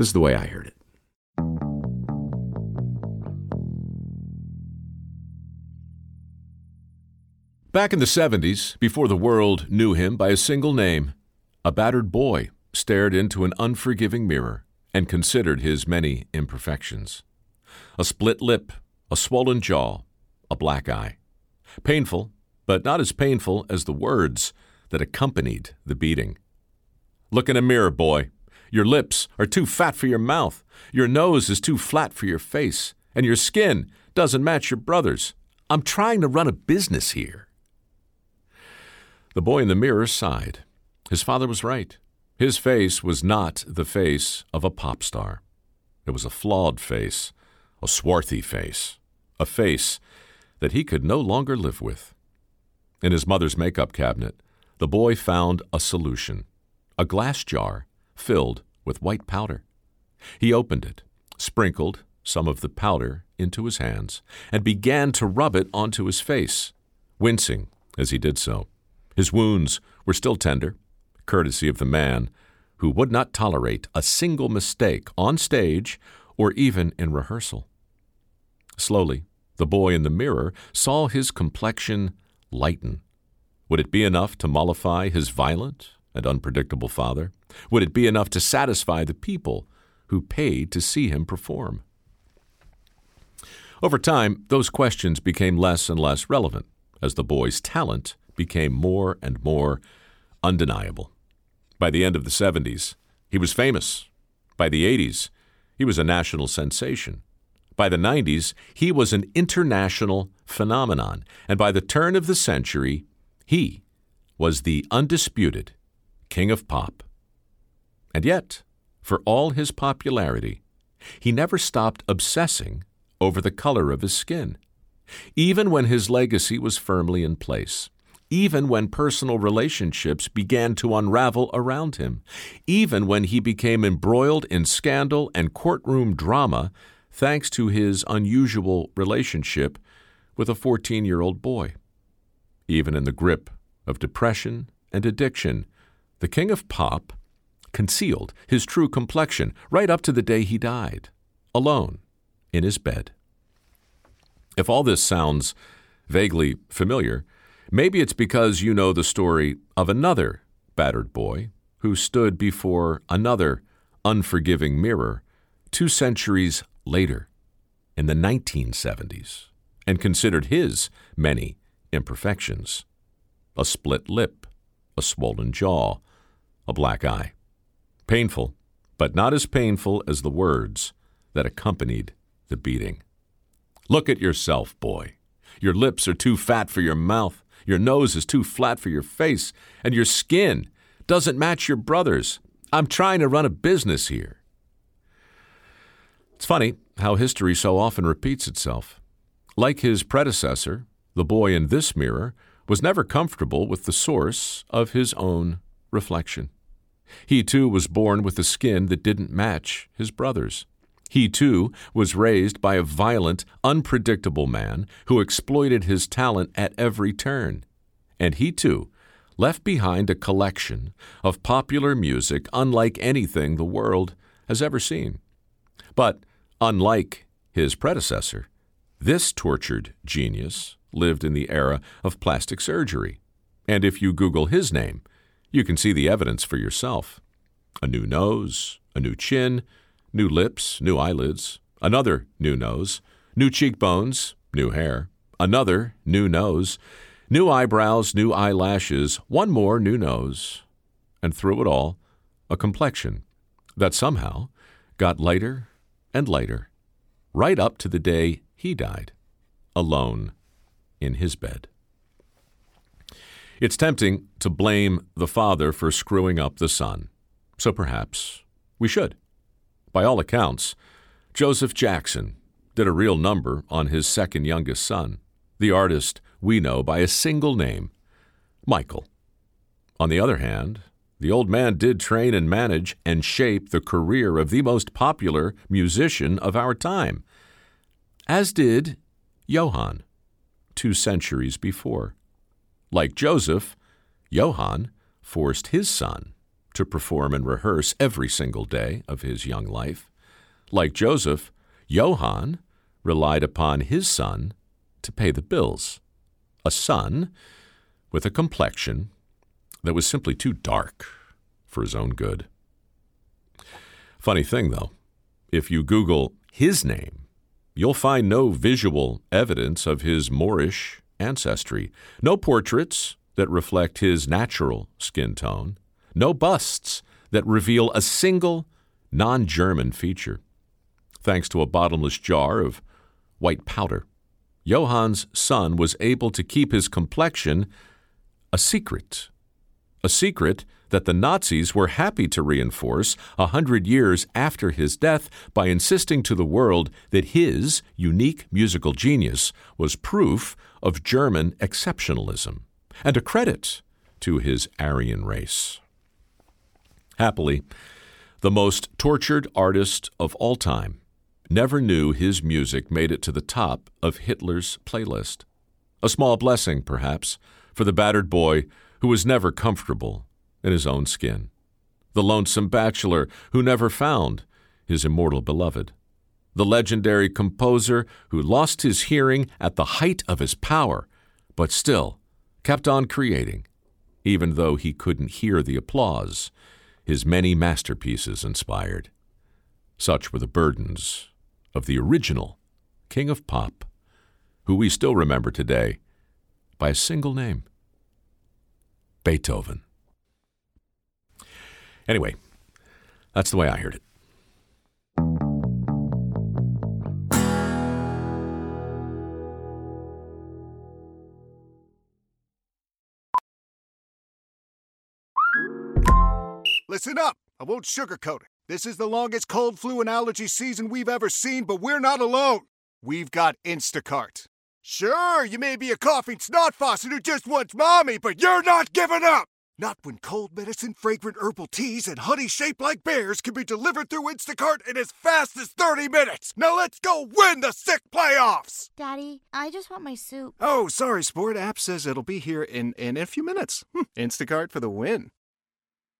This is the way I heard it. Back in the 70s, before the world knew him by a single name, a battered boy stared into an unforgiving mirror and considered his many imperfections. A split lip, a swollen jaw, a black eye. Painful, but not as painful as the words that accompanied the beating. Look in a mirror, boy. Your lips are too fat for your mouth. Your nose is too flat for your face. And your skin doesn't match your brother's. I'm trying to run a business here. The boy in the mirror sighed. His father was right. His face was not the face of a pop star. It was a flawed face, a swarthy face, a face that he could no longer live with. In his mother's makeup cabinet, the boy found a solution a glass jar filled with white powder. He opened it, sprinkled some of the powder into his hands, and began to rub it onto his face, wincing as he did so. His wounds were still tender, courtesy of the man who would not tolerate a single mistake on stage or even in rehearsal. Slowly, the boy in the mirror saw his complexion lighten. Would it be enough to mollify his violent and unpredictable father? Would it be enough to satisfy the people who paid to see him perform? Over time, those questions became less and less relevant as the boy's talent became more and more undeniable. By the end of the 70s, he was famous. By the 80s, he was a national sensation. By the 90s, he was an international phenomenon. And by the turn of the century, he was the undisputed king of pop. And yet, for all his popularity, he never stopped obsessing over the color of his skin. Even when his legacy was firmly in place, even when personal relationships began to unravel around him, even when he became embroiled in scandal and courtroom drama thanks to his unusual relationship with a 14 year old boy. Even in the grip of depression and addiction, the king of pop concealed his true complexion right up to the day he died, alone in his bed. If all this sounds vaguely familiar, Maybe it's because you know the story of another battered boy who stood before another unforgiving mirror two centuries later in the 1970s and considered his many imperfections a split lip, a swollen jaw, a black eye. Painful, but not as painful as the words that accompanied the beating. Look at yourself, boy. Your lips are too fat for your mouth. Your nose is too flat for your face, and your skin doesn't match your brother's. I'm trying to run a business here. It's funny how history so often repeats itself. Like his predecessor, the boy in this mirror was never comfortable with the source of his own reflection. He too was born with a skin that didn't match his brother's. He too was raised by a violent, unpredictable man who exploited his talent at every turn. And he too left behind a collection of popular music unlike anything the world has ever seen. But unlike his predecessor, this tortured genius lived in the era of plastic surgery. And if you Google his name, you can see the evidence for yourself. A new nose, a new chin, new lips, new eyelids, another new nose, new cheekbones, new hair, another new nose, new eyebrows, new eyelashes, one more new nose, and through it all, a complexion that somehow got lighter and lighter, right up to the day he died, alone in his bed. It's tempting to blame the father for screwing up the son, so perhaps we should. By all accounts, Joseph Jackson did a real number on his second youngest son, the artist we know by a single name, Michael. On the other hand, the old man did train and manage and shape the career of the most popular musician of our time, as did Johann two centuries before. Like Joseph, Johann forced his son to perform and rehearse every single day of his young life. Like Joseph, Johann relied upon his son to pay the bills. A son with a complexion that was simply too dark for his own good. Funny thing, though, if you Google his name, you'll find no visual evidence of his Moorish ancestry, no portraits that reflect his natural skin tone, no busts that reveal a single non German feature. Thanks to a bottomless jar of white powder, Johann's son was able to keep his complexion a secret. A secret that the Nazis were happy to reinforce a hundred years after his death by insisting to the world that his unique musical genius was proof of German exceptionalism and a credit to his Aryan race. Happily, the most tortured artist of all time never knew his music made it to the top of Hitler's playlist. A small blessing, perhaps, for the battered boy who was never comfortable in his own skin, the lonesome bachelor who never found his immortal beloved, the legendary composer who lost his hearing at the height of his power, but still kept on creating, even though he couldn't hear the applause his many masterpieces inspired. Such were the burdens of the original King of Pop, who we still remember today by a single name Beethoven. Anyway, that's the way I heard it. Listen up. I won't sugarcoat it. This is the longest cold, flu, and allergy season we've ever seen, but we're not alone. We've got Instacart. Sure, you may be a coughing snot faucet who just wants mommy, but you're not giving up! Not when cold medicine, fragrant herbal teas, and honey shaped like bears can be delivered through Instacart in as fast as 30 minutes! Now let's go win the sick playoffs! Daddy, I just want my soup. Oh, sorry, Sport. App says it'll be here in, in a few minutes. Hm, Instacart for the win.